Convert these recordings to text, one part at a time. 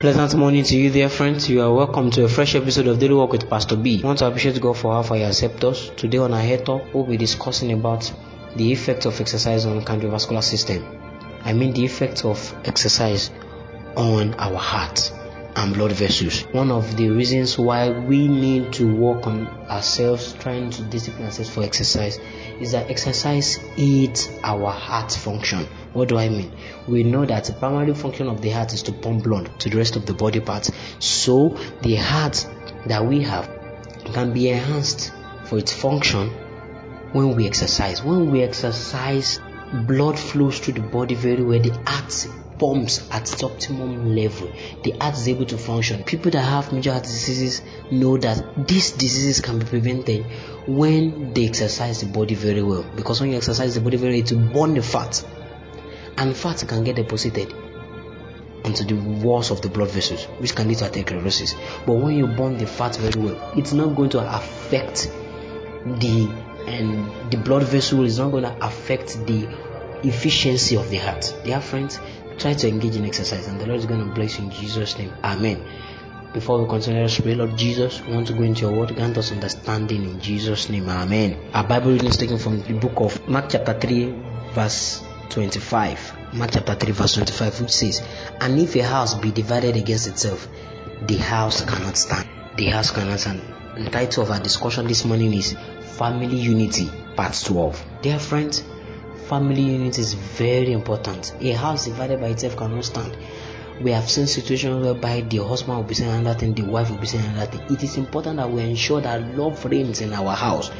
Pleasant morning to you, dear friends. You are welcome to a fresh episode of Daily Walk with Pastor B. I want to appreciate God for how far He has us. Today on our head talk, we'll be discussing about the effect of exercise on the cardiovascular system. I mean the effect of exercise on our heart and blood vessels. One of the reasons why we need to work on ourselves, trying to discipline ourselves for exercise, is that exercise aids our heart function. What do I mean? We know that the primary function of the heart is to pump blood to the rest of the body parts. So the heart that we have can be enhanced for its function when we exercise. When we exercise, blood flows through the body very well. The heart pumps at its optimum level. The heart is able to function. People that have major heart diseases know that these diseases can be prevented when they exercise the body very well. Because when you exercise the body very well, it will burn the fat. And fat can get deposited onto the walls of the blood vessels, which can lead to atherosclerosis. But when you burn the fat very well, it's not going to affect the and the blood vessel is not going to affect the efficiency of the heart. Dear friends, try to engage in exercise and the Lord is going to bless you in Jesus' name. Amen. Before we continue, let's pray, Lord Jesus, we want to go into your word, grant us understanding in Jesus' name. Amen. Our Bible reading is taken from the book of Mark chapter 3, verse 25. Mark chapter 3, verse 25, which says, And if a house be divided against itself, the house cannot stand. The house cannot stand. The title of our discussion this morning is Family Unity, Part 12. Dear friends, family unity is very important. A house divided by itself cannot stand. We have seen situations whereby the husband will be saying another thing, the wife will be saying another thing. It is important that we ensure that love reigns in our house.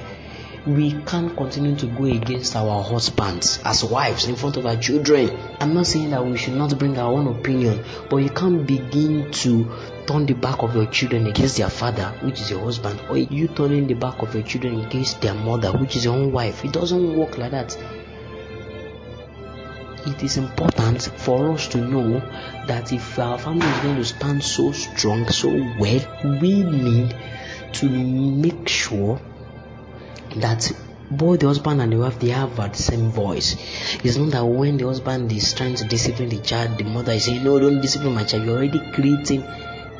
We can't continue to go against our husbands as wives in front of our children. I'm not saying that we should not bring our own opinion, but you can't begin to turn the back of your children against their father, which is your husband, or you turning the back of your children against their mother, which is your own wife. It doesn't work like that it is important for us to know that if our family is going to stand so strong, so well, we need to make sure that both the husband and the wife they have the same voice. It's not that when the husband is trying to discipline the child, the mother is saying, No, don't discipline my child. You're already creating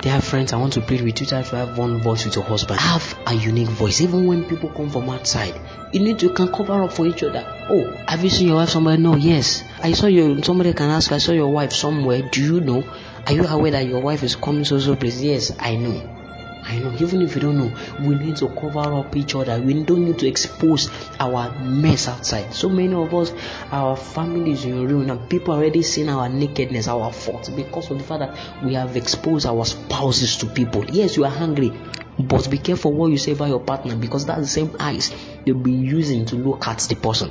Dear friends, I want to plead with you that you have one voice with your husband. Have a unique voice. Even when people come from outside, you need to can cover up for each other. Oh, have you seen your wife somewhere? No, yes. I saw you. Somebody can ask. I saw your wife somewhere. Do you know? Are you aware that your wife is coming so so place? Yes, I know. I know. Even if you don't know, we need to cover up each other. We don't need to expose our mess outside. So many of us, our families in ruin, and people already seen our nakedness, our faults, because of the fact that we have exposed our spouses to people. Yes, you are hungry, but be careful what you say about your partner because that's the same eyes you'll be using to look at the person.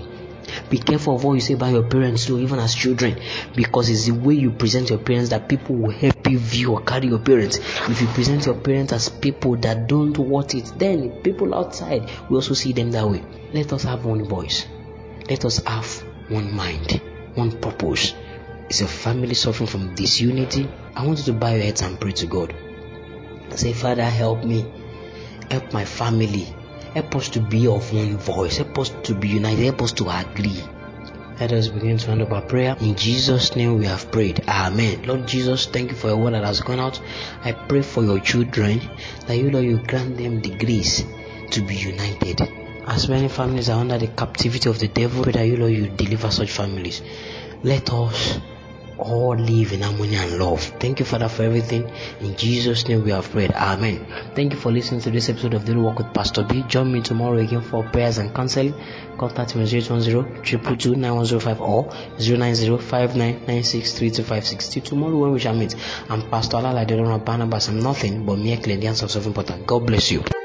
Be careful of what you say about your parents too, even as children, because it's the way you present your parents that people will help you view or carry your parents. If you present your parents as people that don't want it, then people outside will also see them that way. Let us have one voice. Let us have one mind, one purpose. Is your family suffering from disunity? I want you to bow your heads and pray to God. Say, Father, help me. Help my family Help us to be of one voice. Help us to be united. Help us to agree. Let us begin to end up our prayer. In Jesus' name we have prayed. Amen. Lord Jesus, thank you for your word that has gone out. I pray for your children that you, Lord, you grant them the grace to be united. As many families are under the captivity of the devil, pray that you, Lord, you deliver such families. Let us all live in harmony and love. Thank you, Father, for everything. In Jesus' name we have prayed. Amen. Thank you for listening to this episode of Daily Walk with Pastor B. Join me tomorrow again for prayers and counseling. Contact me 010 222 9105 or 090 Till tomorrow when we shall meet. I'm Pastor Alala Barnabas. I'm nothing but mere Canadians of self important. God bless you.